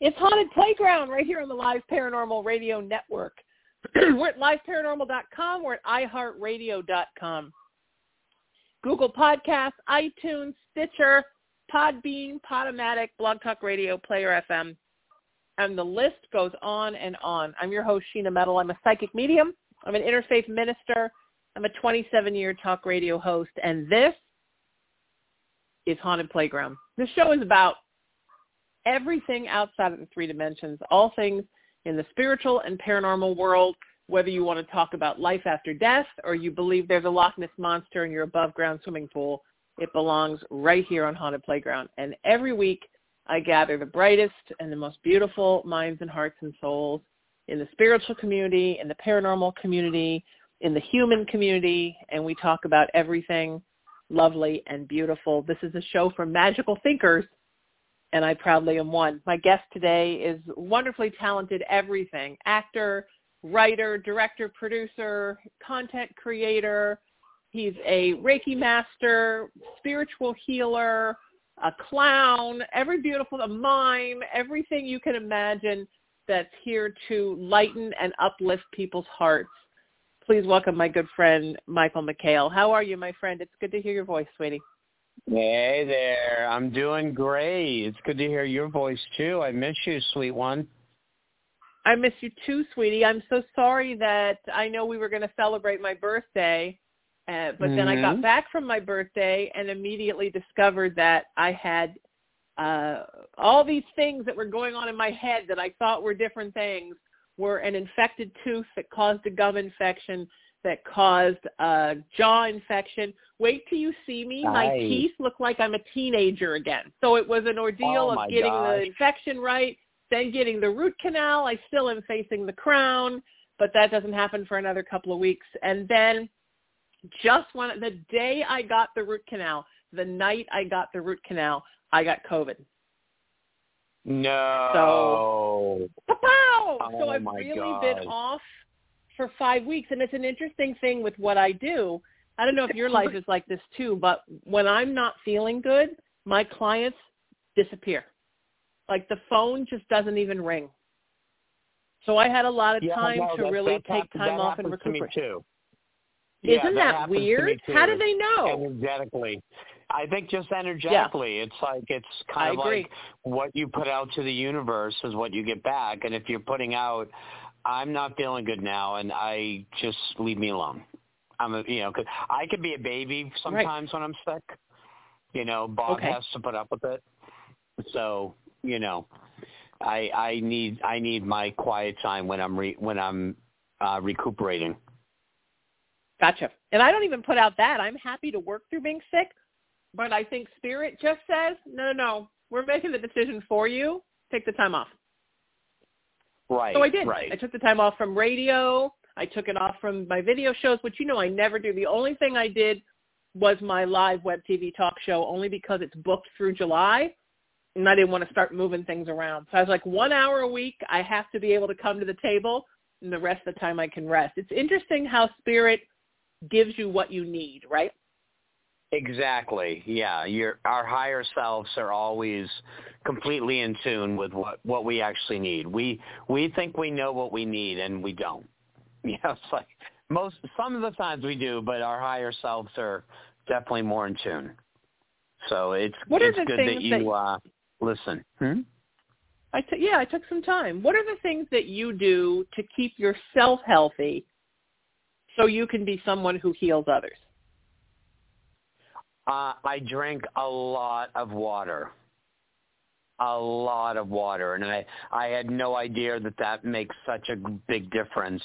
It's Haunted Playground right here on the Live Paranormal Radio Network. we're at liveparanormal.com. We're at iHeartRadio.com. Google Podcasts, iTunes, Stitcher, Podbean, Podomatic, Blog Talk Radio, Player FM, and the list goes on and on. I'm your host, Sheena Metal. I'm a psychic medium. I'm an interfaith minister. I'm a 27-year talk radio host, and this is Haunted Playground. This show is about everything outside of the three dimensions, all things in the spiritual and paranormal world, whether you want to talk about life after death or you believe there's a Loch Ness monster in your above ground swimming pool, it belongs right here on Haunted Playground. And every week I gather the brightest and the most beautiful minds and hearts and souls in the spiritual community, in the paranormal community, in the human community, and we talk about everything lovely and beautiful. This is a show for magical thinkers and I proudly am one. My guest today is wonderfully talented everything, actor, writer, director, producer, content creator. He's a Reiki master, spiritual healer, a clown, every beautiful, a mime, everything you can imagine that's here to lighten and uplift people's hearts. Please welcome my good friend, Michael McHale. How are you, my friend? It's good to hear your voice, sweetie. Hey there. I'm doing great. It's good to hear your voice too. I miss you, sweet one. I miss you too, sweetie. I'm so sorry that I know we were going to celebrate my birthday, uh, but mm-hmm. then I got Mm-hmm. back from my birthday and immediately discovered that I had uh all these things that were going on in my head that I thought were different things were an infected tooth that caused a gum infection that caused a jaw infection. Wait till you see me. My teeth look like I'm a teenager again. So it was an ordeal Oh, of getting the infection right, then getting the root canal. I still am facing the crown, but that doesn't happen for another couple of weeks. And then just when the day I got the root canal, the night I got the root canal, I got COVID. No. So, Pow! Oh, so I've really God. been off for five weeks, and it's an interesting thing with what I do. I don't know if your life is like this too, but when I'm not feeling good, my clients disappear. Like the phone just doesn't even ring. So I had a lot of Yeah, time no, to that- really that take time that off and happens to me too. Yeah, Isn't that that, happens to me weird? How do they know? Energetically. I think just energetically. It's like it's kind I of agree. like what you put out to the universe is what you get back. And if you're putting out, I'm not feeling good now, and I just leave me alone. I'm a, you know, 'cause I could be a baby sometimes when I'm sick. You know, Bob Okay. has to put up with it. So you know, I I need I need my quiet time when I'm re, when I'm uh, recuperating. Gotcha. And I don't even put out that. I'm happy to work through being sick, but I think spirit just says, no, no, no, we're making the decision for you. Take the time off. Right. So I did. Right. I took the time off from radio. I took it off from my video shows, which you know I never do. The only thing I did was my live web TV talk show only because it's booked through July and I didn't want to start moving things around. So I was like, one hour a week, I have to be able to come to the table and the rest of the time I can rest. It's interesting how spirit gives you what you need, right? Exactly. Yeah. Your our higher selves are always completely in tune with what what we actually need. We we think we know what we need and we don't. You know, it's like most some of the times we do, but our higher selves are definitely more in tune. So it's What it's good that you that- uh listen. Hmm? I yeah, I took some time. What are the things that you do to keep yourself healthy so you can be someone who heals others? Uh, I drink a lot of water, a lot of water, and I I had no idea that that makes such a big difference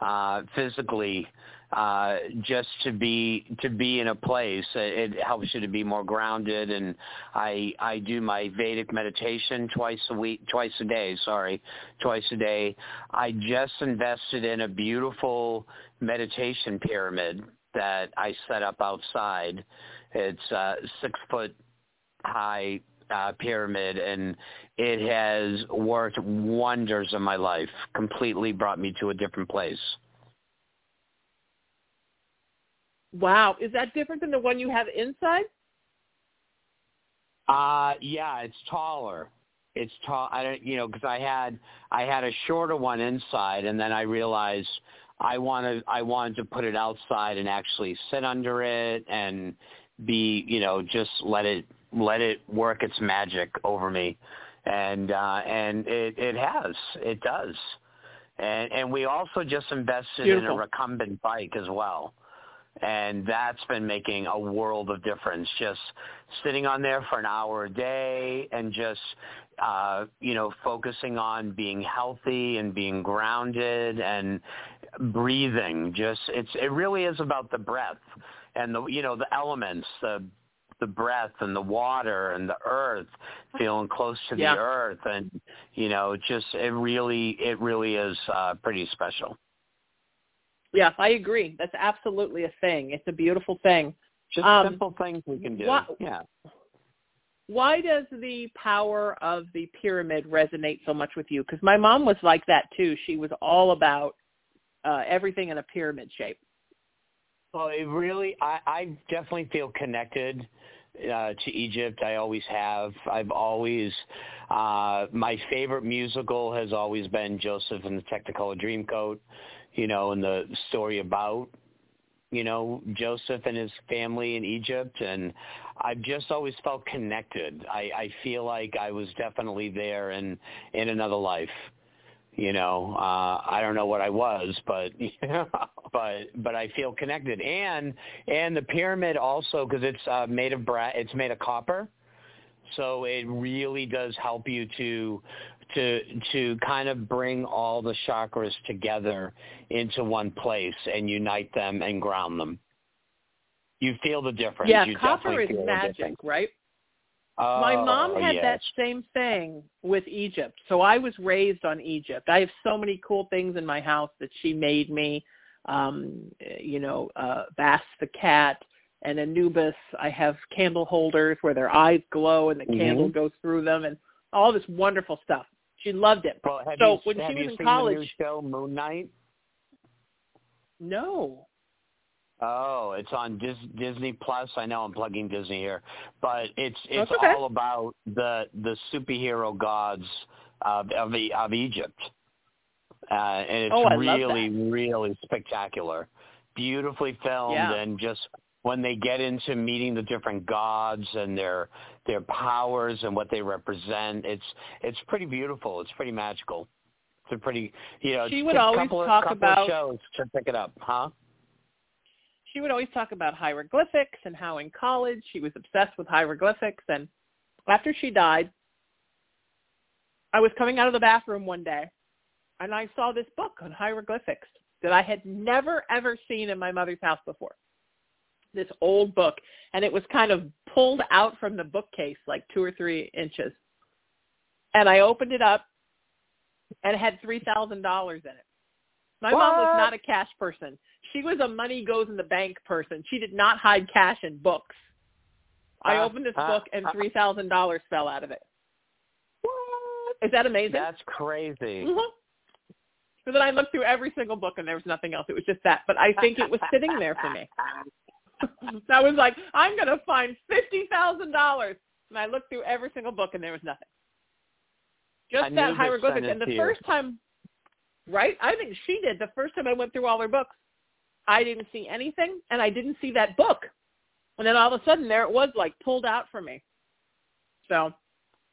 uh, physically uh, just to be to be in a place. It, it helps you to be more grounded. And I I do my Vedic meditation twice a week, twice a day. Sorry, twice a day. I just invested in a beautiful meditation pyramid that I set up outside. It's a six foot high uh, pyramid, and it has worked wonders in my life. Completely brought me to a different place. Wow, is that different than the one you have inside? Uh yeah, it's taller. It's tall. I don't, you know, because I had I had a shorter one inside, and then I realized I wanted I wanted to put it outside and actually sit under it and be, you know, just let it let it work its magic over me, and uh, and it it has it does, and and we also just invested Beautiful. in a recumbent bike as well and that's been making a world of difference. Just sitting on there for an hour a day and just uh you know focusing on being healthy and being grounded and breathing. Just it's it really is about the breath and the you know the elements the the breath and the water and the earth feeling close to Yeah. the earth. And you know just it really it really is uh pretty special Yeah, I agree. That's absolutely a thing. It's a beautiful thing. just Um, simple things we can do yeah Why does the power of the pyramid resonate so much with you? Because my mom was like that too. She was all about uh, everything in a pyramid shape. Well, it really, I, I definitely feel connected uh, to Egypt. I always have. I've always, uh, my favorite musical has always been Joseph and the Technicolor Dreamcoat, you know, and the story about, you know, Joseph and his family in Egypt. And I've just always felt connected. I, I feel like I was definitely there in, in another life you know uh i don't know what i was but but but i feel connected and and the pyramid also because it's uh made of bra it's made of copper so it really does help you to to to kind of bring all the chakras together into one place and unite them and ground them you feel the difference yeah, you copper is magic, right? My mom Oh, had yes. that same thing with Egypt. So I was raised on Egypt. I have so many cool things in my house that she made me. Um, you know, uh Bast the cat and Anubis. I have candle holders where their eyes glow and the Mhm. candle goes through them and all this wonderful stuff. She loved it. Well, so you, when she was in seen the new college, show Moon Knight? no. Oh, it's on Dis- Disney Plus. I know I'm plugging Disney here, but it's it's okay. all about the the superhero gods of of, of Egypt, uh, and it's Oh, really really spectacular, beautifully filmed, Yeah. and just when they get into meeting the different gods and their their powers and what they represent, it's it's pretty beautiful. It's pretty magical. It's a pretty you know. She would always couple talk couple about- shows to pick it up, huh? she would always talk about hieroglyphics and how in college she was obsessed with hieroglyphics and after she died I was coming out of the bathroom one day and I saw this book on hieroglyphics that I had never ever seen in my mother's house before. This old book and it was kind of pulled out from the bookcase like two or three inches. And I opened it up and it had three thousand dollars in it. My mom was not a cash person. She was a money goes in the bank person. She did not hide cash in books. I Uh, opened this uh, book and uh. three thousand dollars fell out of it. Is that amazing? That's crazy. hmm So then I looked through every single book and there was nothing else. It was just that. But I think it was sitting there for me. I was like, I'm going to find fifty thousand dollars, and I looked through every single book and there was nothing. Just that hieroglyphic. And the first time, right? I think she did. The first time I went through all her books, I didn't see anything, and I didn't see that book. And then all of a sudden, there it was, like pulled out for me. So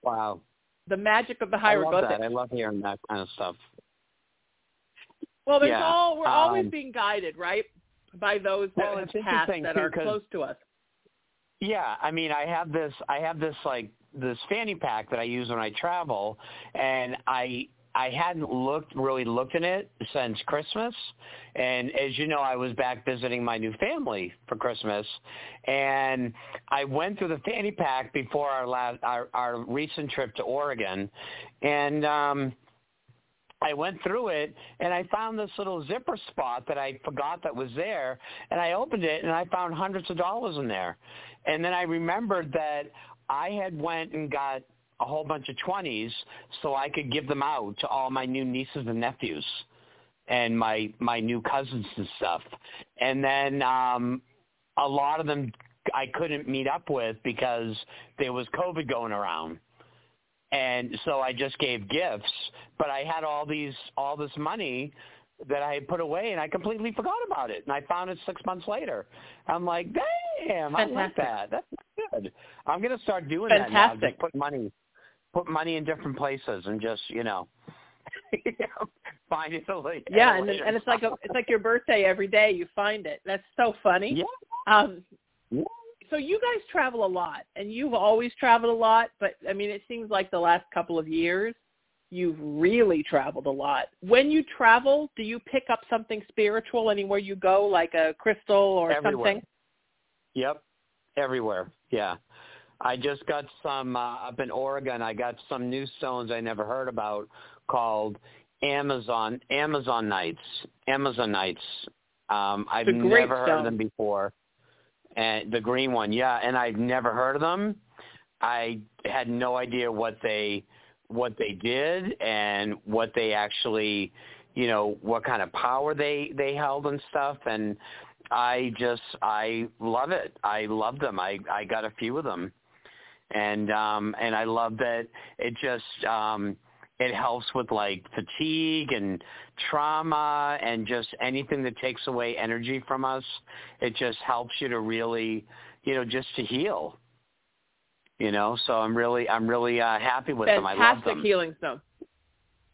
Wow. the magic of the I love that. I love hearing that kind of stuff. Well, there's Yeah, all we're always um, being guided, right, by those that Well, have passed that too, are close to us. Yeah, I mean, I have this, I have this like this fanny pack that I use when I travel, and I I hadn't looked really looked in it since Christmas, and as you know, I was back visiting my new family for Christmas, and I went through the fanny pack before our last our, our recent trip to Oregon, and um, I went through it and I found this little zipper spot that I forgot that was there and I opened it and I found hundreds of dollars in there. And then I remembered that I had went and got a whole bunch of 20s so I could give them out to all my new nieces and nephews and my my new cousins and stuff. And then um a lot of them I couldn't meet up with because there was COVID going around and so I just gave gifts. But I had all these all this money that I had put away, and I completely forgot about it. And I found it six months later. I'm like, damn, Fantastic. I like that. That's good. I'm gonna start doing Fantastic. that now. Just put money, put money in different places, and just you know. find it later. Yeah, and and it's like a, it's like your birthday every day. You find it. That's so funny. Yeah. Um, yeah. So you guys travel a lot, and you've always traveled a lot. But I mean, it seems like the last couple of years, you've really traveled a lot. When you travel, do you pick up something spiritual anywhere you go, like a crystal or Everywhere. something? Yep, everywhere. Yeah, I just got some uh, up in Oregon. I got some new stones I never heard about called Amazon Amazonites. Amazon Nights. Um, I've It's a great never heard of them before. And the green one, yeah, and I've never heard of them. I had no idea what they what they did and what they actually, you know, what kind of power they they held and stuff and I just I love it. I love them. I I got a few of them. And um and I love that it just um it helps with like fatigue and trauma and just anything that takes away energy from us. It just helps you to really, you know, just to heal. You know, so I'm really I'm really uh happy with them. I love Fantastic them. healing stone.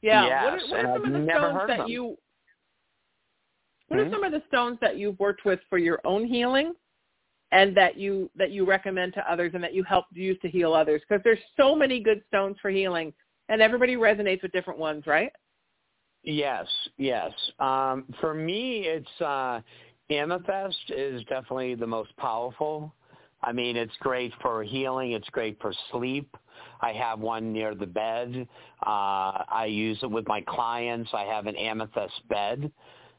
Yeah. Yes, what are, what are some I've of the stones that them. you? What are Hmm? some of the stones that you've worked with for your own healing, and that you that you recommend to others, and that you help use to heal others? Because there's so many good stones for healing, and everybody resonates with different ones, right? Yes, yes. Um, for me, it's uh, amethyst is definitely the most powerful. I mean, it's great for healing. It's great for sleep. I have one near the bed. Uh, I use it with my clients. I have an amethyst bed,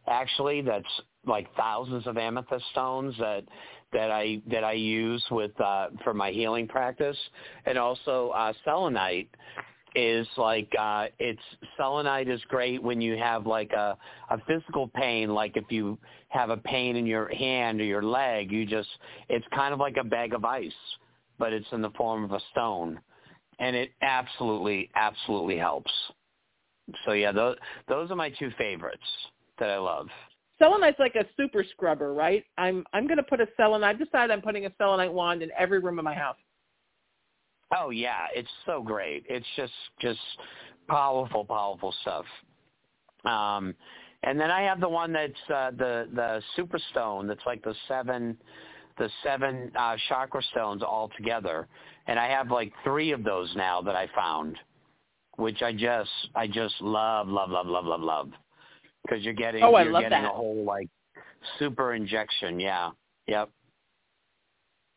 actually. That's like thousands of amethyst stones that that I that I use with uh, for my healing practice, and also uh, selenite is like uh it's selenite is great when you have like a a physical pain like if you have a pain in your hand or your leg you just it's kind of like a bag of ice but it's in the form of a stone and it absolutely absolutely helps so yeah those those are my two favorites that I love Selenite's like a super scrubber, right? I'm I'm going to put a selenite. I've decided I'm putting a selenite wand in every room of my house. Oh yeah, it's so great. It's just just powerful, powerful stuff. Um, and then I have the one that's uh, the the super stone. That's like the seven the seven uh, chakra stones all together. And I have like three of those now that I found, which I just I just love love love love love love because you're getting Oh, you're getting that. a whole like super injection. Yeah. Yep.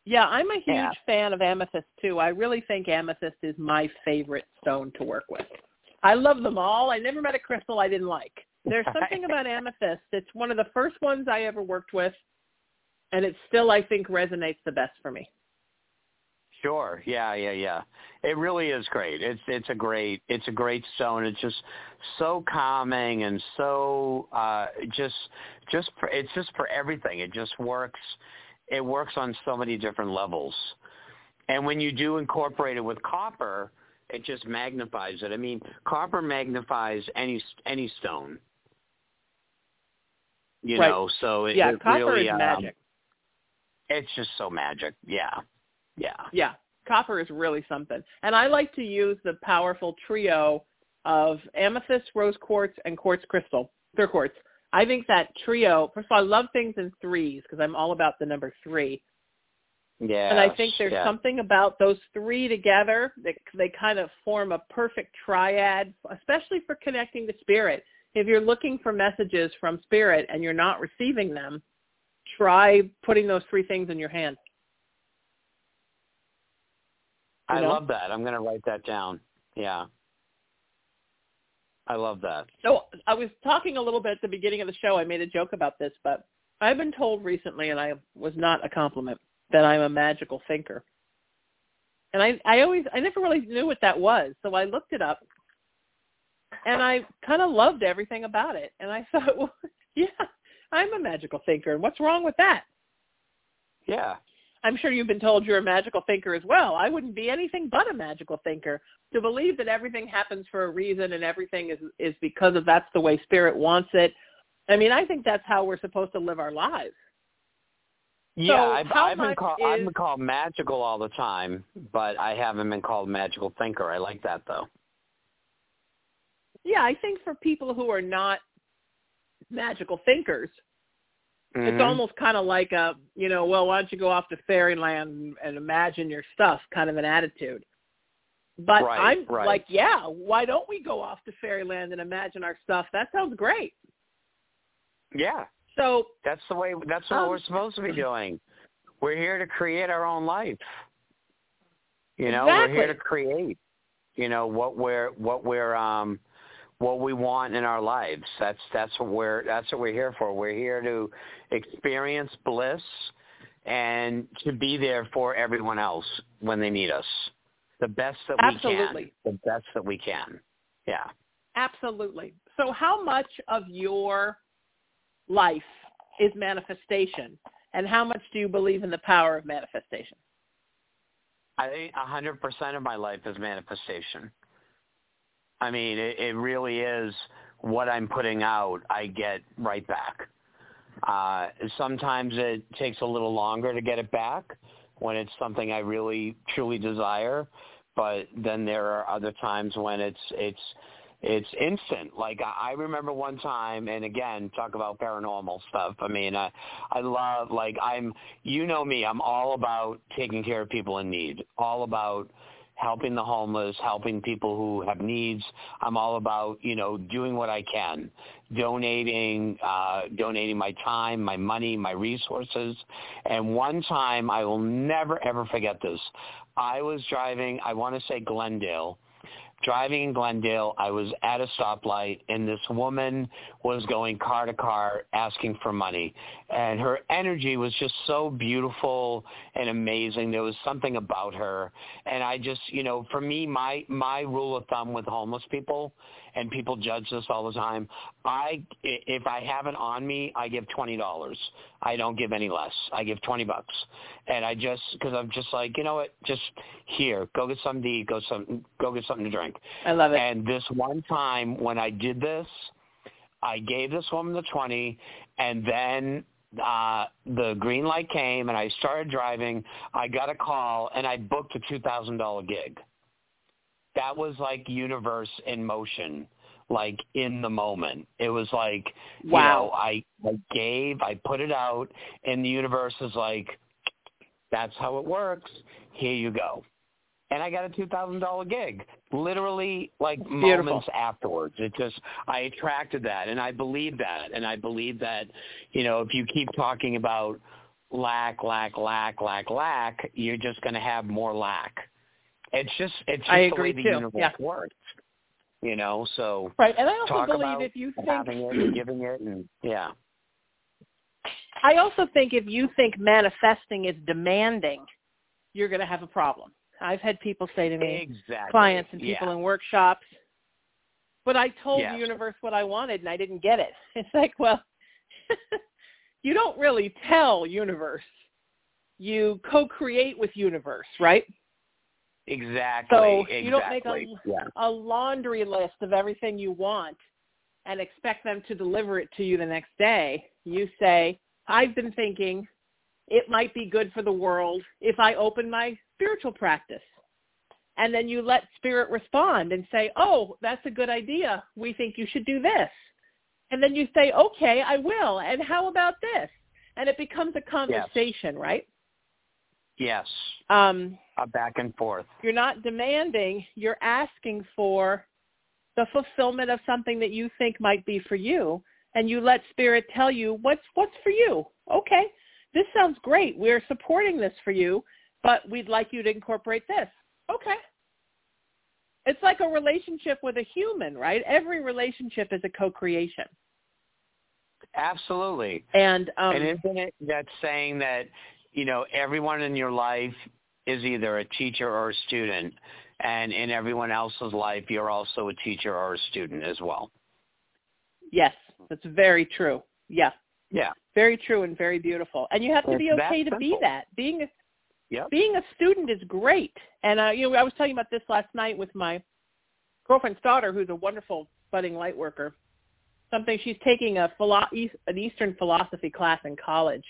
Yeah, I'm a huge Yeah. fan of amethyst too. I really think amethyst is my favorite stone to work with. I love them all. I never met a crystal I didn't like. There's something about amethyst. It's one of the first ones I ever worked with, and it still I think resonates the best for me. Sure. Yeah, yeah, yeah. It really is great. It's it's a great it's a great stone. It's just so calming and so uh just just for, it's just for everything. It just works it works on so many different levels. And when you do incorporate it with copper, it just magnifies it. I mean, copper magnifies any any stone. You Right. know, so it, yeah, it copper really, is um, magic. it's just so magic. Yeah. Yeah. Yeah, copper is really something. And I like to use the powerful trio of amethyst, rose quartz, and quartz crystal, clear quartz. I think that trio, first of all, I love things in threes because I'm all about the number three. Yeah. And I think there's yes. something about those three together that they kind of form a perfect triad, especially for connecting to spirit. If you're looking for messages from spirit and you're not receiving them, try putting those three things in your hand. You I know? love that. I'm going to write that down. Yeah. I love that. So I was talking a little bit at the beginning of the show. I made a joke about this, but I've been told recently, and I was not a compliment, that I'm a magical thinker. And I, I always, I never really knew what that was, so I looked it up, and I kind of loved everything about it. And I thought, well, yeah, I'm a magical thinker, and what's wrong with that? Yeah. I'm sure you've been told you're a magical thinker as well. I wouldn't be anything but a magical thinker. To believe that everything happens for a reason and everything is is because of that's the way spirit wants it. I mean, I think that's how we're supposed to live our lives. Yeah, So I've, I've been called I've been called magical all the time, but I haven't been called magical thinker. I like that though. Yeah, I think for people who are not magical thinkers, it's Mhm. almost kind of like a, you know, well, why don't you go off to fairyland and, and imagine your stuff kind of an attitude. But Right, I'm right. like, yeah, why don't we go off to fairyland and imagine our stuff? That sounds great. Yeah. So That's the way that's what Um, we're supposed to be doing. We're here to create our own life. You know, Exactly. we're here to create, you know, what we're what we're um what we want in our lives. That's that's what we're that's what we're here for. We're here to experience bliss and to be there for everyone else when they need us. The best that Absolutely. we can. The best that we can. Yeah. absolutely. So how much of your life is manifestation and how much do you believe in the power of manifestation? I think a hundred percent of my life is manifestation. I mean, it, it really is what I'm putting out. I get right back. Uh, sometimes it takes a little longer to get it back when it's something I really truly desire, but then there are other times when it's it's it's instant. Like I I remember one time, and again, talk about paranormal stuff. I mean, I I love like I'm. You know me. I'm all about taking care of people in need. All about helping the homeless, helping people who have needs. I'm all about you know doing what I can, donating, uh, donating my time, my money, my resources. And one time, I will never ever forget this. I was driving. I want to say Glendale driving in Glendale. I was at a stoplight, and this woman was going car to car asking for money, and her energy was just so beautiful and amazing. There was something about her, and I just, you know, for me, my my rule of thumb with homeless people, and people judge this all the time. I if I have it on me, I give twenty dollars. I don't give any less. I give twenty bucks, and I just because I'm just like, you know what, just here, go get something to eat, go some, go get something to drink. I love it. And this one time when I did this, I gave this woman the 20 and then uh the green light came and I started driving. I got a call and I booked a $2,000 gig. That was like universe in motion, like in the moment. It was like, you Wow. know, I, I gave, I put it out and the universe is like, that's how it works. Here you go and I got a two thousand dollar gig. Literally, like Beautiful. moments afterwards. It just I attracted that, and I believe that, and I believe that, you know, if you keep talking about lack, lack, lack, lack, lack, you're just going to have more lack. It's just it's just I the way the too. universe Yeah. works. You know, so Right. And I also believe if you think having it and giving it, and yeah, I also think if you think manifesting is demanding, you're going to have a problem. I've had people say to me, exactly. clients and people yeah. in workshops, but I told Yes. the universe what I wanted and I didn't get it. It's like, well, you don't really tell universe. You co-create with universe, right? Exactly. So exactly. you don't make a, yeah. a laundry list of everything you want and expect them to deliver it to you the next day. You say, I've been thinking it might be good for the world if I open my spiritual practice. And then you let spirit respond and say, oh, that's a good idea. We think you should do this. And then you say, okay, I will. And how about this? And it becomes a conversation, right? Yes. Um, a back and forth. You're not demanding. You're asking for the fulfillment of something that you think might be for you, and you let spirit tell you what's what's for you. Okay, this sounds great. We're supporting this for you, but we'd like you to incorporate this. Okay. It's like a relationship with a human, right? Every relationship is a co-creation. Absolutely. And um, and isn't it that saying that you know everyone in your life is either a teacher or a student, and in everyone else's life you're also a teacher or a student as well. Yes, that's very true. Yeah. Yeah. Very true and very beautiful. And you have to be okay to be that. Being a Yep. being a student is great. And uh, you know, I was talking about this last night with my girlfriend's daughter, who's a wonderful budding light worker. Something she's taking a philo- an Eastern philosophy class in college,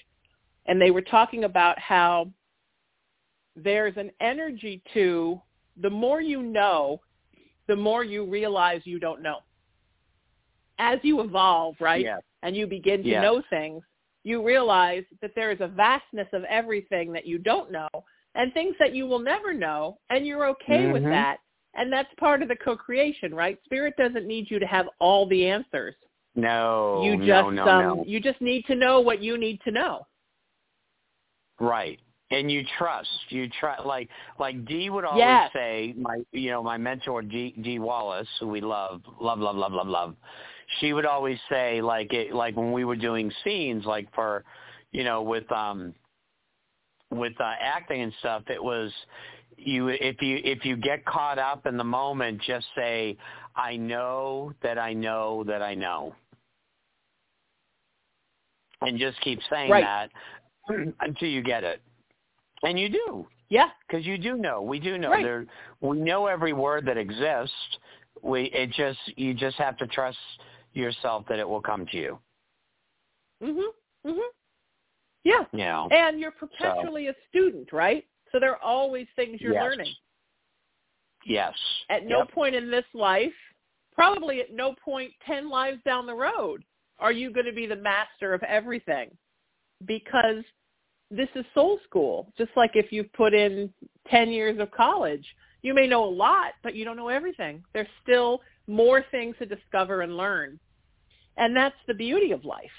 and they were talking about how there's an energy to the more you know, the more you realize you don't know. As you evolve, right? And you begin to know things, you realize that there is a vastness of everything that you don't know and things that you will never know, and you're okay with Mhm. that. And that's part of the co-creation, right? Spirit doesn't need you to have all the answers. No. you no, no, um, no. you just need to know what you need to know. Right. And you trust. You try like like Dee would always Yes. say, my you know, my mentor Dee Dee Wallace, who we love, love, love, love, love, love. She would always say like it like when we were doing scenes like for you know, with um with uh, acting and stuff, it was you if you if you get caught up in the moment, just say, I know that I know that I know. And just keep saying Right. that until you get it. And you do, Yeah, because you do know. We do know. Right. There, we know every word that exists. We it just you just have to trust yourself that it will come to you. mhm, mhm. Yeah, Yeah. and you're perpetually a student, right? So there are always things you're Yes. learning. Yes. At no Yep. point in this life, probably at no point 10 lives down the road, are you going to be the master of everything. Because this is soul school. Just like if you've put in 10 years of college, you may know a lot, but you don't know everything. There's still more things to discover and learn. And that's the beauty of life,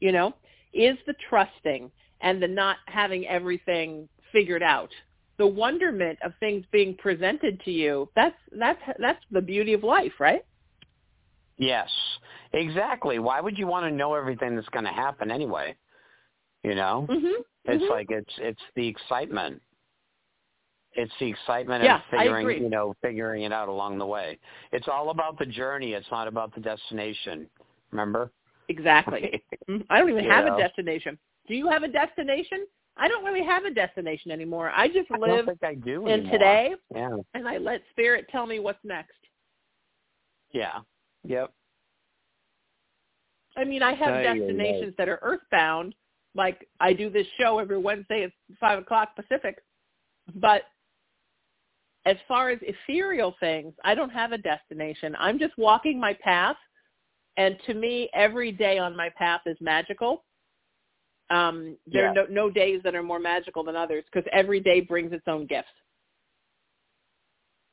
you know, is the trusting and the not having everything figured out the wonderment of things being presented to you that's that's that's the beauty of life right Yes. Exactly. Why would you want to know everything that's going to happen anyway? You know? mhm It's Mhm. like it's it's the excitement. It's the excitement Yeah, of figuring, you know, figuring it out along the way. It's all about the journey. It's not about the destination. Remember? exactly Mhm. i don't even have know? a destination do you have a destination i don't really have a destination anymore i just I live think I do in anymore. today Yeah. and i let spirit tell me what's next Yeah. Yep. i mean i have destinations that are earthbound like i do this show every wednesday at five o'clock pacific but as far as ethereal things, I don't have a destination. I'm just walking my path, and to me, every day on my path is magical. Um, there Yeah. are no, no days that are more magical than others because every day brings its own gifts.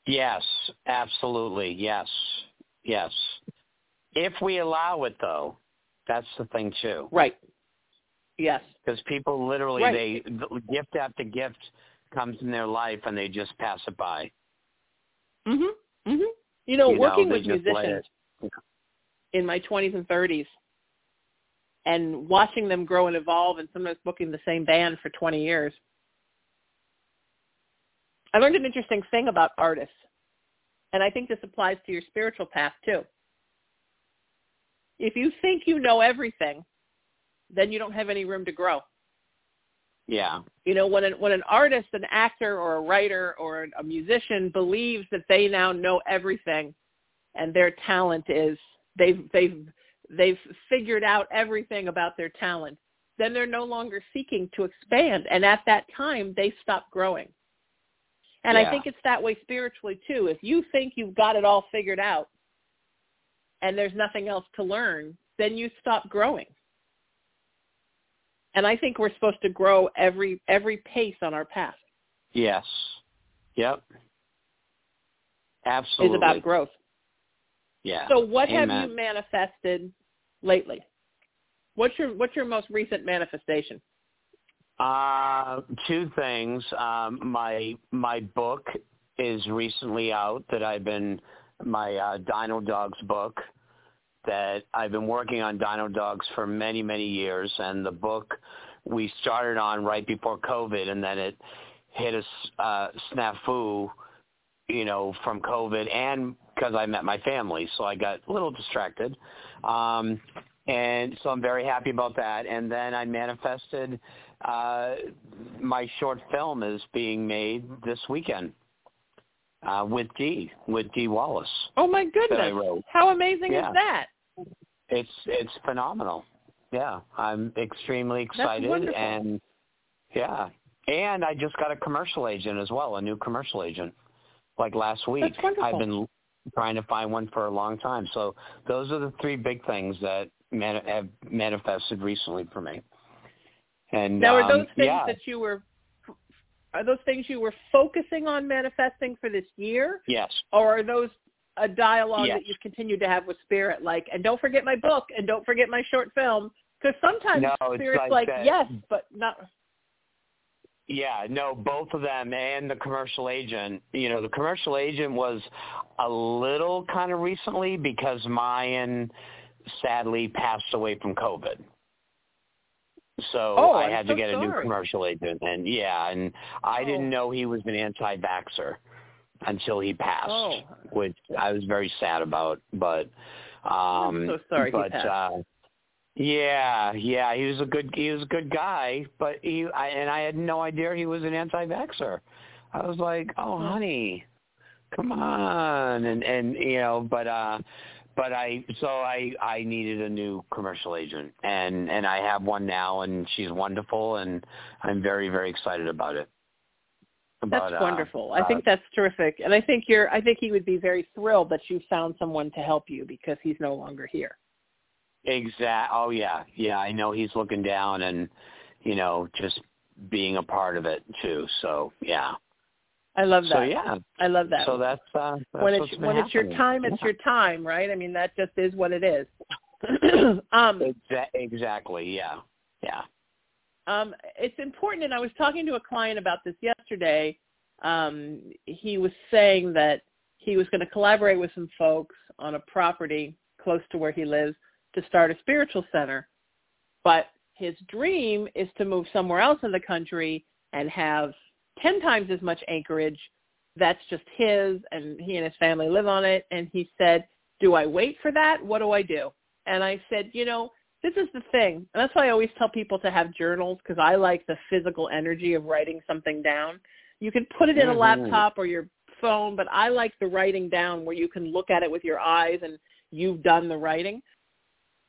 Yes, absolutely. Yes. Yes. If we allow it though, that's the thing too. Right. Yes. Because people literally Right. they gift after gift comes in their life and they just pass it by. Mhm. Mhm. You know, You working they with musicians in my 20s and 30s and watching them grow and evolve and sometimes booking the same band for 20 years. I learned an interesting thing about artists. And I think this applies to your spiritual path too. If you think you know everything, then you don't have any room to grow. Yeah. You know, when an when an artist, an actor, or a writer, or a musician believes that they now know everything, and their talent is they've they've they've figured out everything about their talent, then they're no longer seeking to expand, and at that time they stop growing. And I think it's that way spiritually too. If you think you've got it all figured out, and there's nothing else to learn, then you stop growing. And I think we're supposed to grow every every pace on our path. Yes. Yep. Absolutely. Is about growth. Yeah. So what Amen. have you manifested lately? What's your what's your most recent manifestation? Uh, two things. Um, my my book is recently out that I've been my uh, Dino Dogs book that I've been working on Dino Dogs for many many years, and the book we started on right before COVID, and then it hit a uh, snafu, you know, from COVID and because I met my family, so I got a little distracted. Um, and so I'm very happy about that. And then I manifested uh, my short film is being made this weekend uh, with Dee, with Dee Wallace. Oh my goodness! How amazing Yeah. is that? It's it's phenomenal. Yeah, I'm extremely excited, and yeah, and I just got a commercial agent as well, a new commercial agent, like last week. I've been trying to find one for a long time. So those are the three big things that man- have manifested recently for me. And Now, are um, those things yeah, that you were are those things you were focusing on manifesting for this year, yes, or are those a dialogue Yes. that you've continued to have with spirit, like, and don't forget my book, and don't forget my short film? Because sometimes No, it's spirit's like like, yes, but not. Yeah, no, both of them and the commercial agent. You know, the commercial agent was a little kind of recently because Mayan sadly passed away from COVID. So Oh, I had so to get a new commercial agent, and yeah, and I Oh. didn't know he was an anti-vaxxer until he passed, Oh. which I was very sad about. But um, I'm so sorry he but passed. uh, yeah, yeah, he was a good he was a good guy, but he I, and I had no idea he was an anti-vaxer. I was like, "Oh, honey, come on." And and you know, but uh but I so I I needed a new commercial agent and and I have one now and she's wonderful and I'm very very excited about it. That's About, uh, wonderful. I uh, think that's terrific, and I think you're. I think he would be very thrilled that you found someone to help you because he's no longer here. Exact. Oh yeah, yeah. I know he's looking down and you know just being a part of it too. So yeah. I love that. So yeah. I love that. So that's uh that's when it's when it's your time, it's Yeah. your time, right? I mean, that just is what it is. um, exactly. Yeah. Yeah. Um, it's important, and I was talking to a client about this yesterday. Um, he was saying that he was going to collaborate with some folks on a property close to where he lives to start a spiritual center, but his dream is to move somewhere else in the country and have 10 times as much acreage. That's just his, and he and his family live on it. And he said, do I wait for that? What do I do? And I said, you know, this is the thing. And that's why I always tell people to have journals because I like the physical energy of writing something down. You can put it in a Mhm. laptop or your phone, but I like the writing down where you can look at it with your eyes and you've done the writing.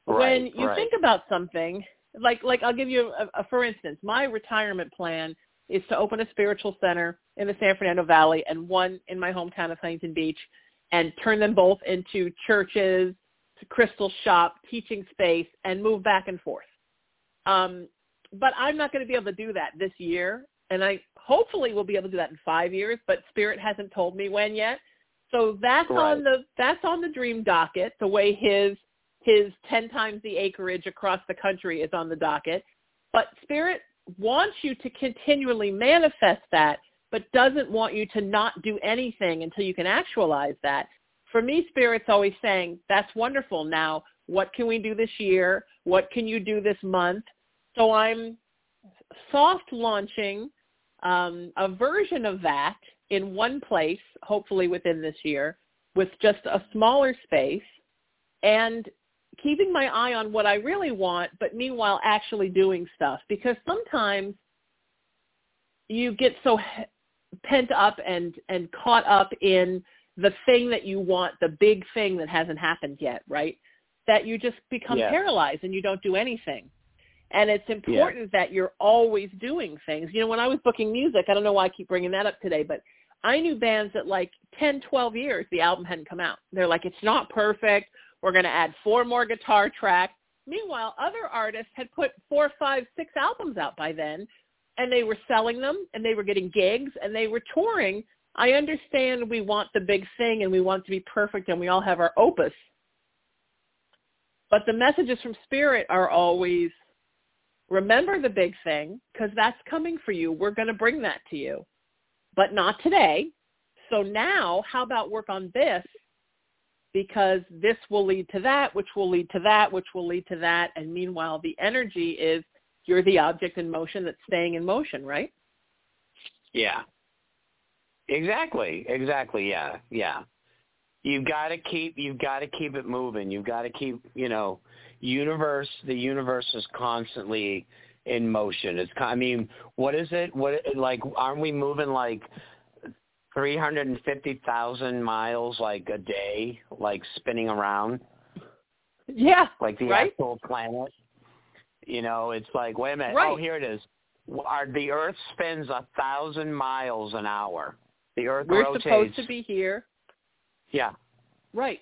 when you right. think about something, like like I'll give you a, a for instance, my retirement plan is to open a spiritual center in the San Fernando Valley and one in my hometown of Huntington Beach and turn them both into churches, to crystal shop, teaching space, and move back and forth. Um, but I'm not going to be able to do that this year, and I hopefully will be able to do that in five years. But Spirit hasn't told me when yet, so that's Right. on the that's on the dream docket. The way his his ten times the acreage across the country is on the docket, but Spirit wants you to continually manifest that, but doesn't want you to not do anything until you can actualize that. For me, Spirit's always saying, that's wonderful. Now, what can we do this year? What can you do this month? So I'm soft launching um, a version of that in one place, hopefully within this year, with just a smaller space and keeping my eye on what I really want, but meanwhile actually doing stuff. Because sometimes you get so pent up and, and caught up in the thing that you want, the big thing that hasn't happened yet, right? That you just become Yes. paralyzed and you don't do anything. And it's important that you're always doing things. You know, when I was booking music, I don't know why I keep bringing that up today, but I knew bands that like 10, 12 years the album hadn't come out. They're like, it's not perfect. We're going to add four more guitar tracks. Meanwhile, other artists had put four, five, six albums out by then, and they were selling them, and they were getting gigs, and they were touring. I understand we want the big thing, and we want to be perfect, and we all have our opus. But the messages from Spirit are always, remember the big thing, because that's coming for you. We're going to bring that to you, but not today. So now, how about work on this because this will lead to that, which will lead to that, which will lead to that. And meanwhile, the energy is you're the object in motion that's staying in motion, right? Yeah. Exactly. Exactly. Yeah. Yeah. You've got to keep you've got to keep it moving. You've got to keep, you know, universe the universe is constantly in motion. It's I mean, what is it? What like aren't we moving like 350,000 miles like a day, like spinning around. Yeah. Like the right? actual planet. You know, it's like, wait a minute. Oh, right. Oh, here it is. Our, the Earth spins a thousand miles an hour. The Earth We're rotates. supposed to be here. Yeah. Right.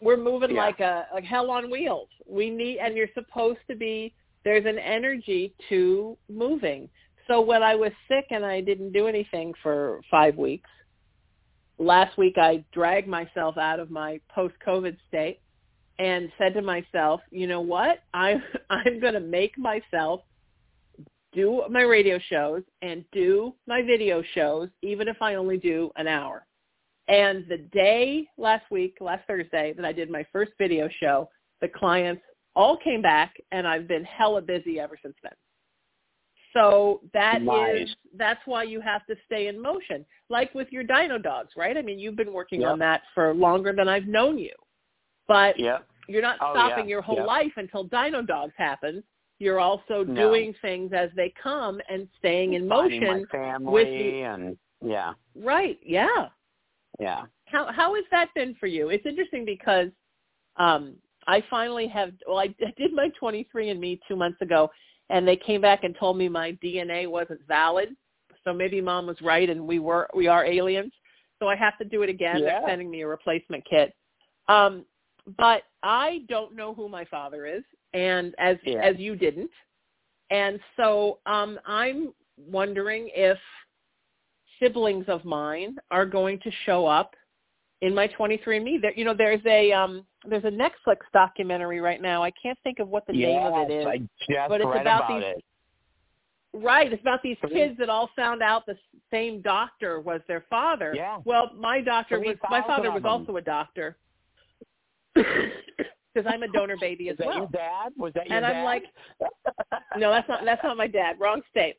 We're moving Yeah. like a like hell on wheels. We need, and you're supposed to be. There's an energy to moving. So when I was sick and I didn't do anything for five weeks, last week I dragged myself out of my post-COVID state and said to myself, you know what? I I'm going to make myself do my radio shows and do my video shows even if I only do an hour. And the day last week, last Thursday that I did my first video show, the clients all came back and I've been hella busy ever since then. So that is Nice. that's why you have to stay in motion. Like with your dino dogs, right? I mean, you've been working Yep. on that for longer than I've known you. But Yeah. you're not Oh, stopping yeah, your whole yeah. life until dino dogs happens. You're also No. doing things as they come and staying in Finding motion. with the- and yeah. Right. Yeah. Yeah. How how has that been for you? It's interesting because um I finally have well I, I did my 23andme 2 months ago and they came back and told me my DNA wasn't valid. So maybe mom was right and we were we are aliens. So I have to do it again. Yeah. They're sending me a replacement kit. Um but I don't know who my father is and as Yeah. as you didn't. And so um I'm wondering if siblings of mine are going to show up in my 23andMe. There, you know, there's a um, there's a Netflix documentary right now. I can't think of what the name of it is, I just but it's about about these- it. Right, it's about these kids that all found out the same doctor was their father. Yeah. Well, my doctor was my father was also a doctor. Because I'm a donor baby as well. your dad? Was that your dad? And dad? I'm like, no, that's not that's not my dad. Wrong state.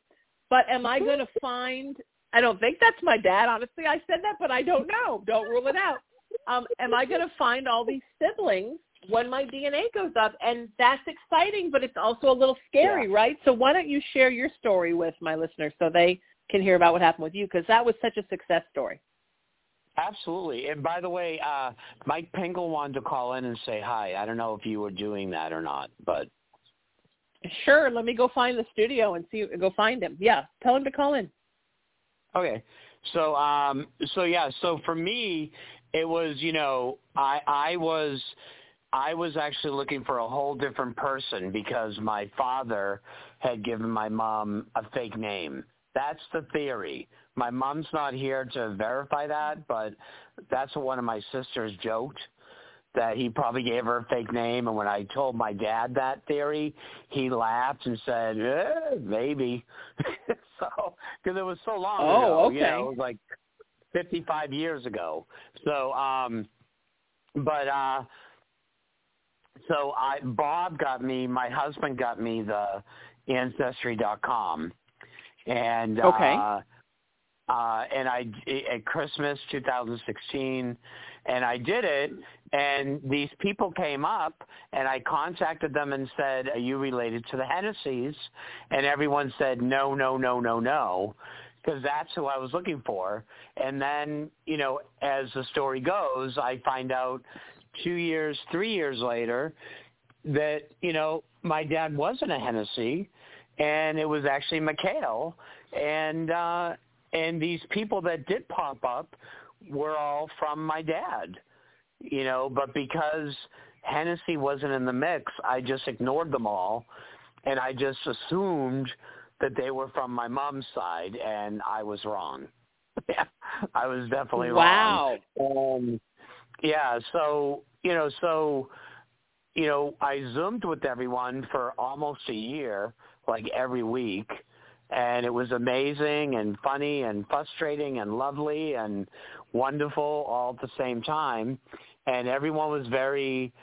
But am I going to find? I don't think that's my dad. Honestly, I said that, but I don't know. Don't rule it out. Um, am I going to find all these siblings when my DNA goes up? And that's exciting, but it's also a little scary, right? So why don't you share your story with my listeners so they can hear about what happened with you? Because that was such a success story. Absolutely. And by the way, uh, Mike Pingle wanted to call in and say hi. I don't know if you were doing that or not, but Sure. Let me go find the studio and see. Go find him. Yeah. Tell him to call in. okay. So um so yeah, so for me it was, you know, I I was I was actually looking for a whole different person because my father had given my mom a fake name. That's the theory. My mom's not here to verify that, but that's what one of my sisters joked that he probably gave her a fake name. And when I told my dad that theory, he laughed and said, eh, maybe. so, because it was so long Oh, ago. You okay. know, it was like 55 years ago. So, um, but, uh, so I, Bob got me, my husband got me the ancestry.com. And, Okay. uh, uh, and I at Christmas 2016, and I did it. And these people came up, and I contacted them and said, "Are you related to the Hennessy's?" And everyone said, "No, no, no, no, no." Because that's who I was looking for. And then, you know, as the story goes, I find out two years, three years later, that you know my dad wasn't a Hennessy, and it was actually McHale, and uh, and these people that did pop up were all from my dad, you know. But because Hennessy wasn't in the mix, I just ignored them all, and I just assumed that they were from my mom's side, and I was wrong. yeah, I was definitely wow. wrong. Wow. Um, yeah, so you know, so you know, I zoomed with everyone for almost a year, like every week, and it was amazing and funny and frustrating and lovely and wonderful all at the same time, and everyone was very,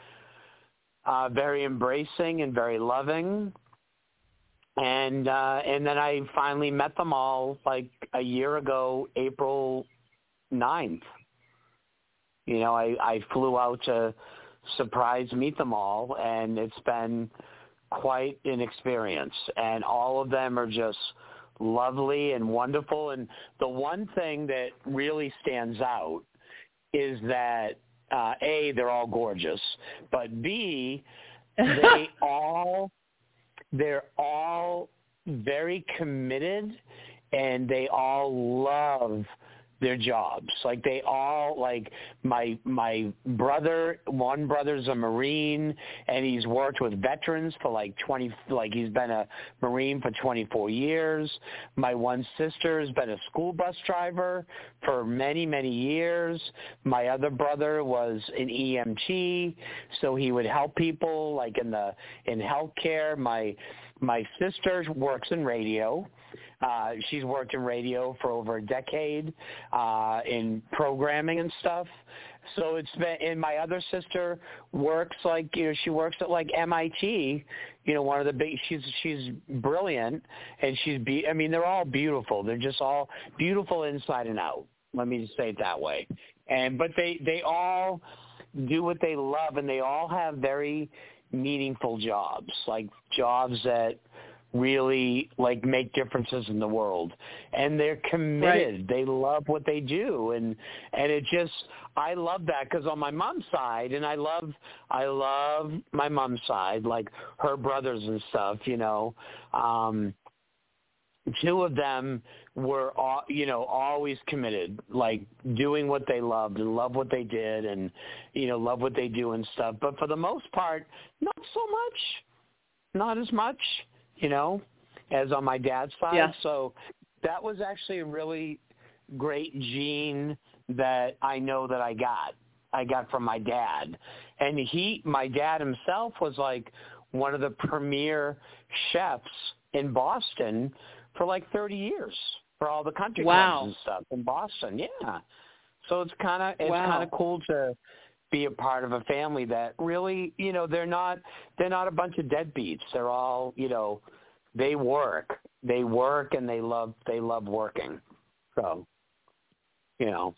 uh, very embracing and very loving. And uh, and then I finally met them all like a year ago, April 9th. You know, I, I flew out to surprise meet them all, and it's been quite an experience. And all of them are just lovely and wonderful. And the one thing that really stands out is that uh, a they're all gorgeous, but b they all they're all very committed and they all love their jobs. Like they all like my my brother, one brother's a Marine and he's worked with veterans for like 20 like he's been a Marine for 24 years. My one sister's been a school bus driver for many many years. My other brother was an EMT, so he would help people like in the in healthcare. My my sister works in radio uh, she's worked in radio for over a decade uh, in programming and stuff. So it's been, and my other sister works like, you know, she works at like MIT, you know, one of the big, she's, she's brilliant and she's, be, I mean, they're all beautiful. They're just all beautiful inside and out. Let me just say it that way. And, but they, they all do what they love and they all have very meaningful jobs, like jobs that, really like make differences in the world. And they're committed. Right. they love what they do. And and it just i love that because on my mom's side and i love i love my mom's side like her brothers and stuff you know. Um two of them were you know always committed like doing what they loved and love what they did and you know love what they do and stuff. But for the most part not so much. Not as much you know, as on my dad's side. Yeah. So that was actually a really great gene that I know that I got. I got from my dad. And he my dad himself was like one of the premier chefs in Boston for like 30 years for all the country wow. clubs and stuff in Boston. Yeah. So it's kind of it's wow. kind of cool to be a part of a family that really, you know, they're not they're not a bunch of deadbeats. They're all, you know, they work. They work and they love they love working. So, you know.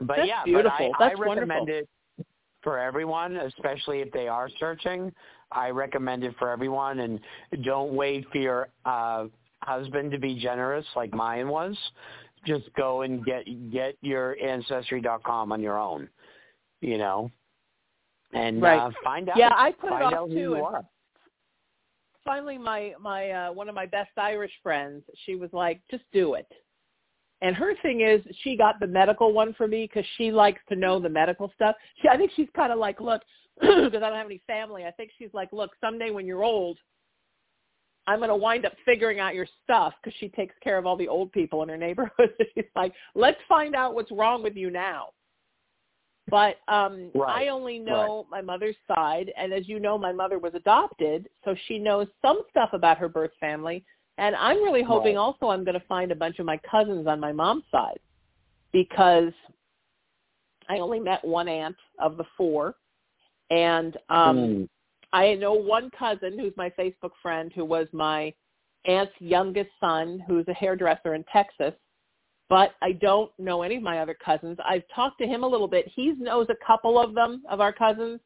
But That's yeah, beautiful. but I, That's I recommend wonderful. it for everyone, especially if they are searching. I recommend it for everyone and don't wait for your uh husband to be generous like mine was just go and get get your ancestry.com on your own, you know, and right. uh, find out. Yeah, I put it off too. you and are. Finally, my my uh, one of my best Irish friends, she was like, "Just do it." And her thing is, she got the medical one for me because she likes to know the medical stuff. She, I think she's kind of like, look, because I don't have any family. I think she's like, look, someday when you're old, I'm going to wind up figuring out your stuff because she takes care of all the old people in her neighborhood. She's like, let's find out what's wrong with you now. But um right. I only know right. my mother's side, and as you know, my mother was adopted, so she knows some stuff about her birth family. And I'm really hoping right. also I'm going to find a bunch of my cousins on my mom's side because I only met one aunt of the four, and um mm. I know one cousin who's my Facebook friend who was my aunt's youngest son who's a hairdresser in Texas, but I don't know any of my other cousins. I've talked to him a little bit. He knows a couple of them, of our cousins,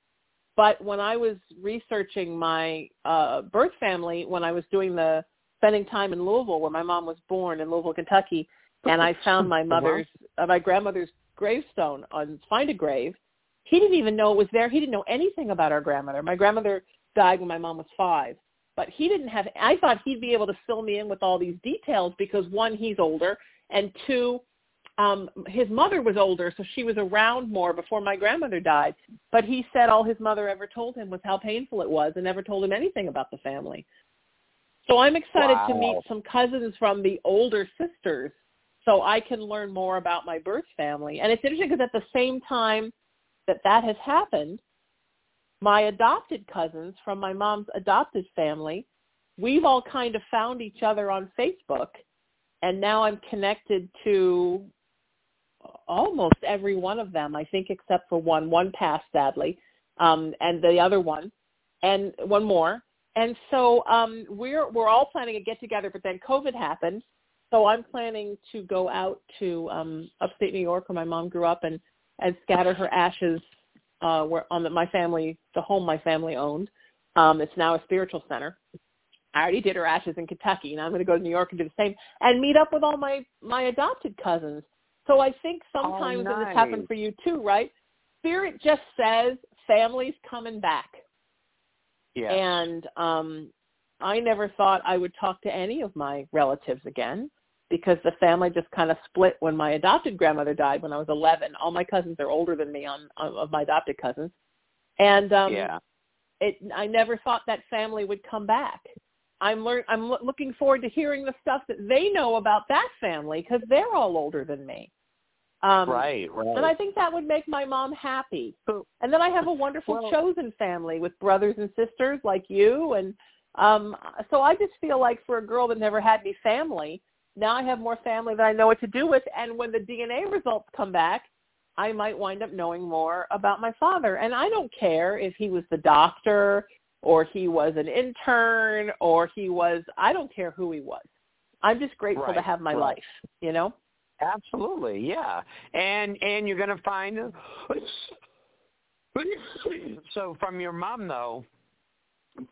but when I was researching my uh birth family, when I was doing the spending time in Louisville where my mom was born in Louisville, Kentucky, and I found my mother's uh, my grandmother's gravestone on Find a Grave, he didn't even know it was there. He didn't know anything about our grandmother. My grandmother died when my mom was five, but he didn't have. I thought he'd be able to fill me in with all these details because one, he's older, and two, um his mother was older so she was around more before my grandmother died but he said all his mother ever told him was how painful it was and never told him anything about the family so i'm excited wow. to meet some cousins from the older sisters so i can learn more about my birth family and it's interesting because at the same time that that has happened my adopted cousins from my mom's adopted family we've all kind of found each other on facebook and now i'm connected to almost every one of them, I think, except for one. One passed sadly, um, and the other one, and one more. And so um, we're we're all planning a get together, but then COVID happened. So I'm planning to go out to um, upstate New York, where my mom grew up, and and scatter her ashes uh, where on the, my family, the home my family owned. Um, it's now a spiritual center. I already did her ashes in Kentucky, and I'm going to go to New York and do the same, and meet up with all my my adopted cousins so I think sometimes, oh, nice. and this happened for you too, right? Spirit just says family's coming back. Yeah. And um I never thought I would talk to any of my relatives again because the family just kind of split when my adopted grandmother died when I was 11. All my cousins are older than me on, on of my adopted cousins. And um yeah. it I never thought that family would come back. I'm learn I'm lo- looking forward to hearing the stuff that they know about that family because they're all older than me. Um, right, right. And I think that would make my mom happy. And then I have a wonderful well, chosen family with brothers and sisters like you. And um, so I just feel like for a girl that never had any family, now I have more family that I know what to do with. And when the DNA results come back, I might wind up knowing more about my father. And I don't care if he was the doctor or he was an intern or he was, I don't care who he was. I'm just grateful right, to have my right. life, you know? Absolutely, yeah. And and you're going to find so from your mom though,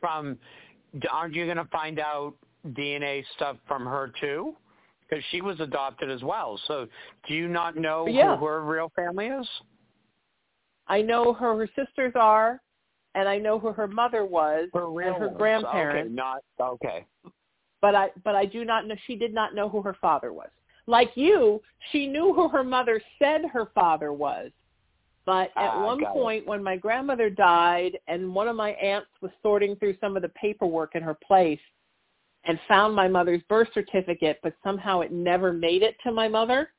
from aren't you going to find out DNA stuff from her too? Because she was adopted as well. So do you not know Yeah. who her real family is? I know who her sisters are, and I know who her mother was Her real and her grandparents. Okay, not okay. But I but I do not know. She did not know who her father was. Like you, she knew who her mother said her father was. But at Ah, one got it. point when my grandmother died and one of my aunts was sorting through some of the paperwork in her place and found my mother's birth certificate, but somehow it never made it to my mother,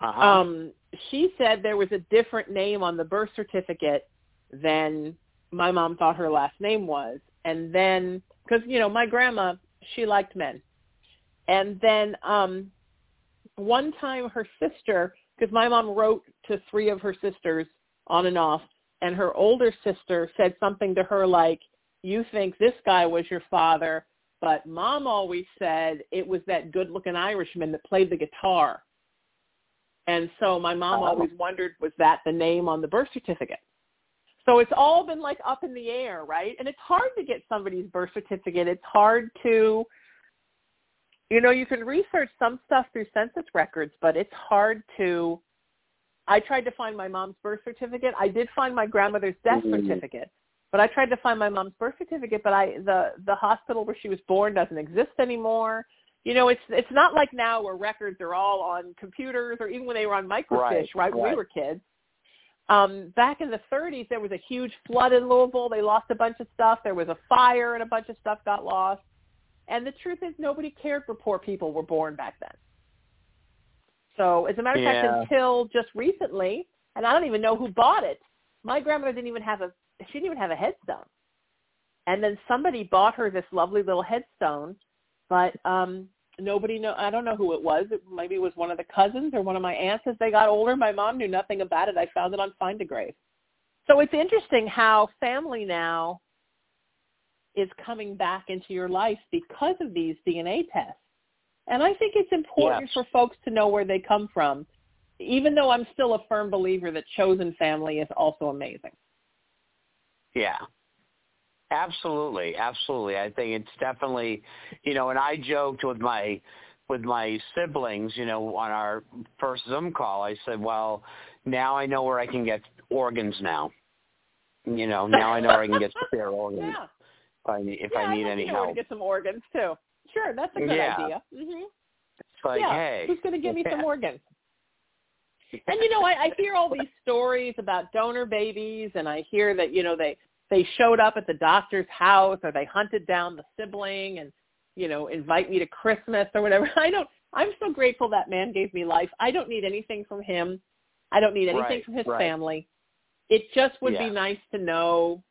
Uh-huh. um, she said there was a different name on the birth certificate than my mom thought her last name was. And then, because, you know, my grandma, she liked men. And then um, one time her sister, because my mom wrote to three of her sisters on and off, and her older sister said something to her like, you think this guy was your father, but mom always said it was that good-looking Irishman that played the guitar. And so my mom Oh. always wondered, was that the name on the birth certificate? So it's all been like up in the air, right? And it's hard to get somebody's birth certificate. It's hard to, you know, you can research some stuff through census records, but it's hard to, I tried to find my mom's birth certificate. I did find my grandmother's death Mhm. certificate, but I tried to find my mom's birth certificate, but I, the, the hospital where she was born doesn't exist anymore you know, it's it's not like now where records are all on computers or even when they were on microfiche, Right, right? When we were kids. Um, back in the 30s, there was a huge flood in Louisville. They lost a bunch of stuff. There was a fire and a bunch of stuff got lost. And the truth is, nobody cared where poor people were born back then. So, as a matter of Yeah. fact, until just recently, and I don't even know who bought it. My grandmother didn't even have a she didn't even have a headstone. And then somebody bought her this lovely little headstone, but um nobody know I don't know who it was. It, maybe it was one of the cousins or one of my aunts as they got older. My mom knew nothing about it. I found it on Find a Grave. So it's interesting how family now is coming back into your life because of these DNA tests. And I think it's important for folks to know where they come from, even though I'm still a firm believer that chosen family is also amazing. Yeah. Absolutely, absolutely. I think it's definitely, you know, and I joked with my with my siblings, you know, on our first Zoom call. I said, "Well, now I know where I can get organs now. You know, now I know where I can get spare organs Yeah. if I need if yeah, I need I'd any help." to get some organs too. Sure, that's a good Yeah. idea. hmm It's like, yeah. hey, who's going to give me some organs? And you know, I, I hear all these stories about donor babies, and I hear that you know they they showed up at the doctor's house or they hunted down the sibling and you know invite me to Christmas or whatever. I don't. I'm so grateful that man gave me life. I don't need anything from him. I don't need anything Right, from his right. family. It just would Yeah. be nice to know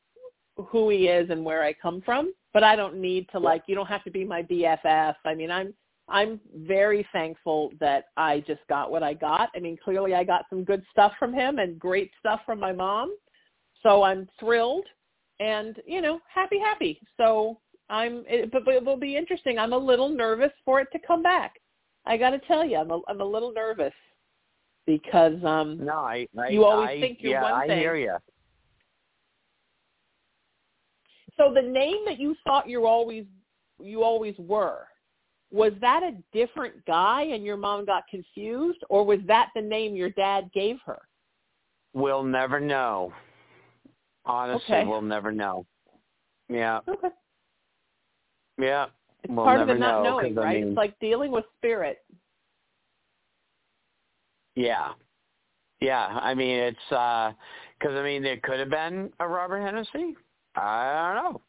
who he is and where I come from, but I don't need to like you don't have to be my BFF. I mean, I'm I'm very thankful that I just got what I got. I mean, clearly I got some good stuff from him and great stuff from my mom. So I'm thrilled and, you know, happy happy. So I'm it, but, but it will be interesting. I'm a little nervous for it to come back. I got to tell you, I'm a, I'm a little nervous because um No, I, I You always I, think you're yeah, one I thing. hear you. So the name that you thought you always you always were, was that a different guy and your mom got confused, or was that the name your dad gave her? We'll never know. Honestly, Okay. we'll never know. Yeah, Okay. yeah. It's We'll part of the not know, knowing, 'cause, I right? mean- it's like dealing with spirit. Yeah. Yeah, I mean it's uh 'cause I mean it could have been a Robert Hennessy. I don't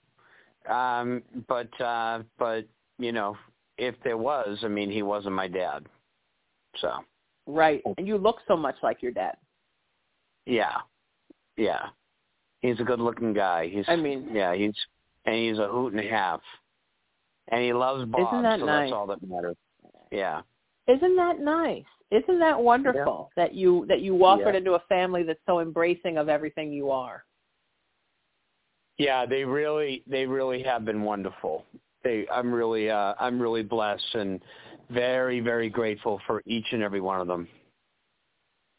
know. Um but uh but you know, if there was, I mean he wasn't my dad. So, Right. Oh. And you look so much like your dad. yeah. Yeah. He's a good-looking guy. He's I mean- yeah, he's and he's a hoot and a half. And he loves Bob, that so nice? that's all that matters. Yeah. Isn't that nice? Isn't that wonderful that you that you walked Yeah. into a family that's so embracing of everything you are? Yeah, they really they really have been wonderful. They I'm really uh I'm really blessed and very very grateful for each and every one of them.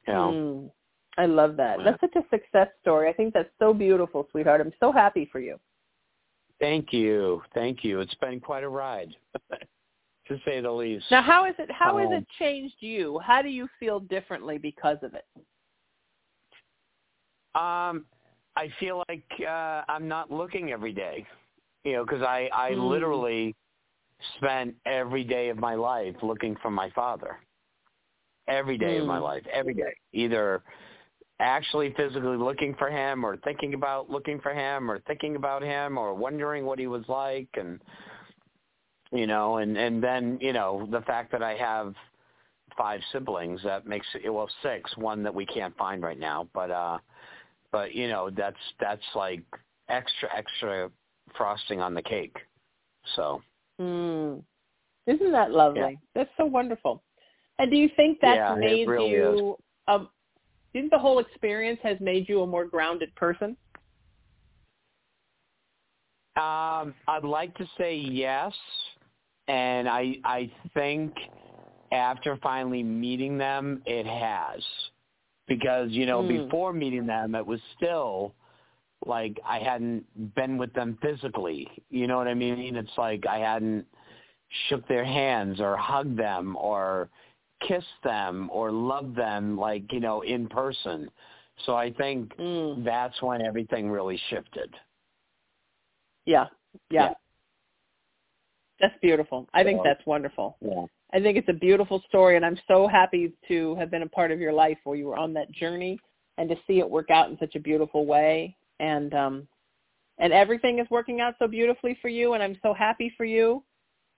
You know. Mm. I love that. Yeah. That's such a success story. I think that's so beautiful, sweetheart. I'm so happy for you. Thank you. Thank you. It's been quite a ride. to say the least. Now, how is it? How has Um, it changed you? How do you feel differently because of it? Um, I feel like uh, I'm not looking every day, you know, because I I Mm. literally spent every day of my life looking for my father. Every day of my Mm. life, every day, either actually physically looking for him, or thinking about looking for him, or thinking about him, or wondering what he was like, and you know, and and then you know the fact that I have five siblings that makes it well six, one that we can't find right now, but uh but you know that's that's like extra extra frosting on the cake so Mm. Isn't that lovely? That's so wonderful. And do you think that's Yeah, made really you? Um, do you think the whole experience has made you a more grounded person? um i'd like to say yes and i i think after finally meeting them it has because you know Mm. before meeting them it was still like i hadn't been with them physically you know what i mean it's like i hadn't shook their hands or hugged them or kissed them or loved them like you know in person so i think Mm. that's when everything really shifted Yeah, yeah. Yeah. That's beautiful. I think that's wonderful. yeah I think it's a beautiful story, and I'm so happy to have been a part of your life where you were on that journey and to see it work out in such a beautiful way. And um, and everything is working out so beautifully for you, and I'm so happy for you.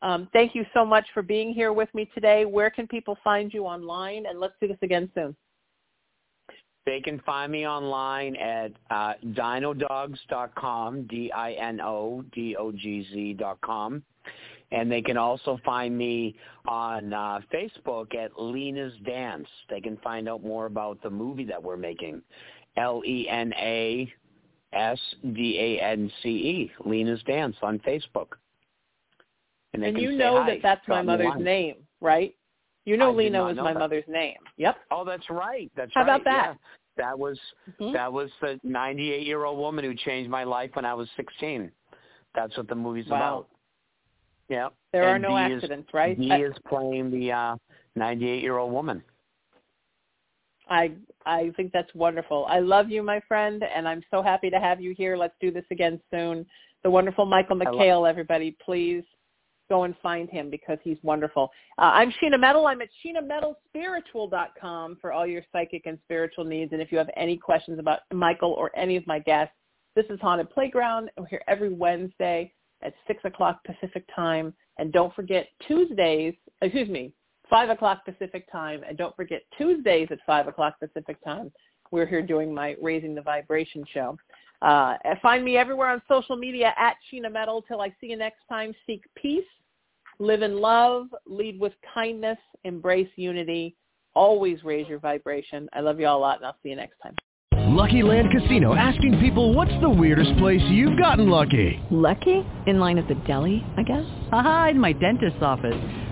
Um, thank you so much for being here with me today. Where can people find you online? And let's do this again soon. They can find me online at uh, dinodogz.com, D-I-N-O-D-O-G-Z dot com. And they can also find me on uh, Facebook at Lena's Dance. They can find out more about the movie that we're making, E L-E-N-A-S-D-A-N-C-E, Lena's Dance on Facebook. And can you know that that's my drop me a mother's name, right? You know I Lena was know my that. mother's name. Yep. Oh, that's right. That's right. How right. about that? Yeah. That was Mhm. that was the 98 year old woman who changed my life when I was 16. That's what the movie's Wow. about. Yeah. There are And no Dee is- accidents, right? Dee I- is playing the uh 98 year old woman. I I think that's wonderful. I love you, my friend, and I'm so happy to have you here. Let's do this again soon. The wonderful Michael McHale, everybody, please go and find him because he's wonderful. Uh, I'm Sheena Metal. I'm at SheenaMetalSpiritual.com for all your psychic and spiritual needs. And if you have any questions about Michael or any of my guests, this is Haunted Playground. We're here every Wednesday at 6 o'clock Pacific time. And don't forget Tuesdays, excuse me, 5 o'clock Pacific time. And don't forget Tuesdays at 5 o'clock Pacific time. We're here doing my Raising the Vibration show. Uh, find me everywhere on social media at Sheena Metal. Till I see you next time, seek peace, live in love, lead with kindness, embrace unity, always raise your vibration. I love you all a lot, and I'll see you next time. Lucky Land Casino asking people what's the weirdest place you've gotten lucky? Lucky? In line at the deli, I guess? Aha, in my dentist's office.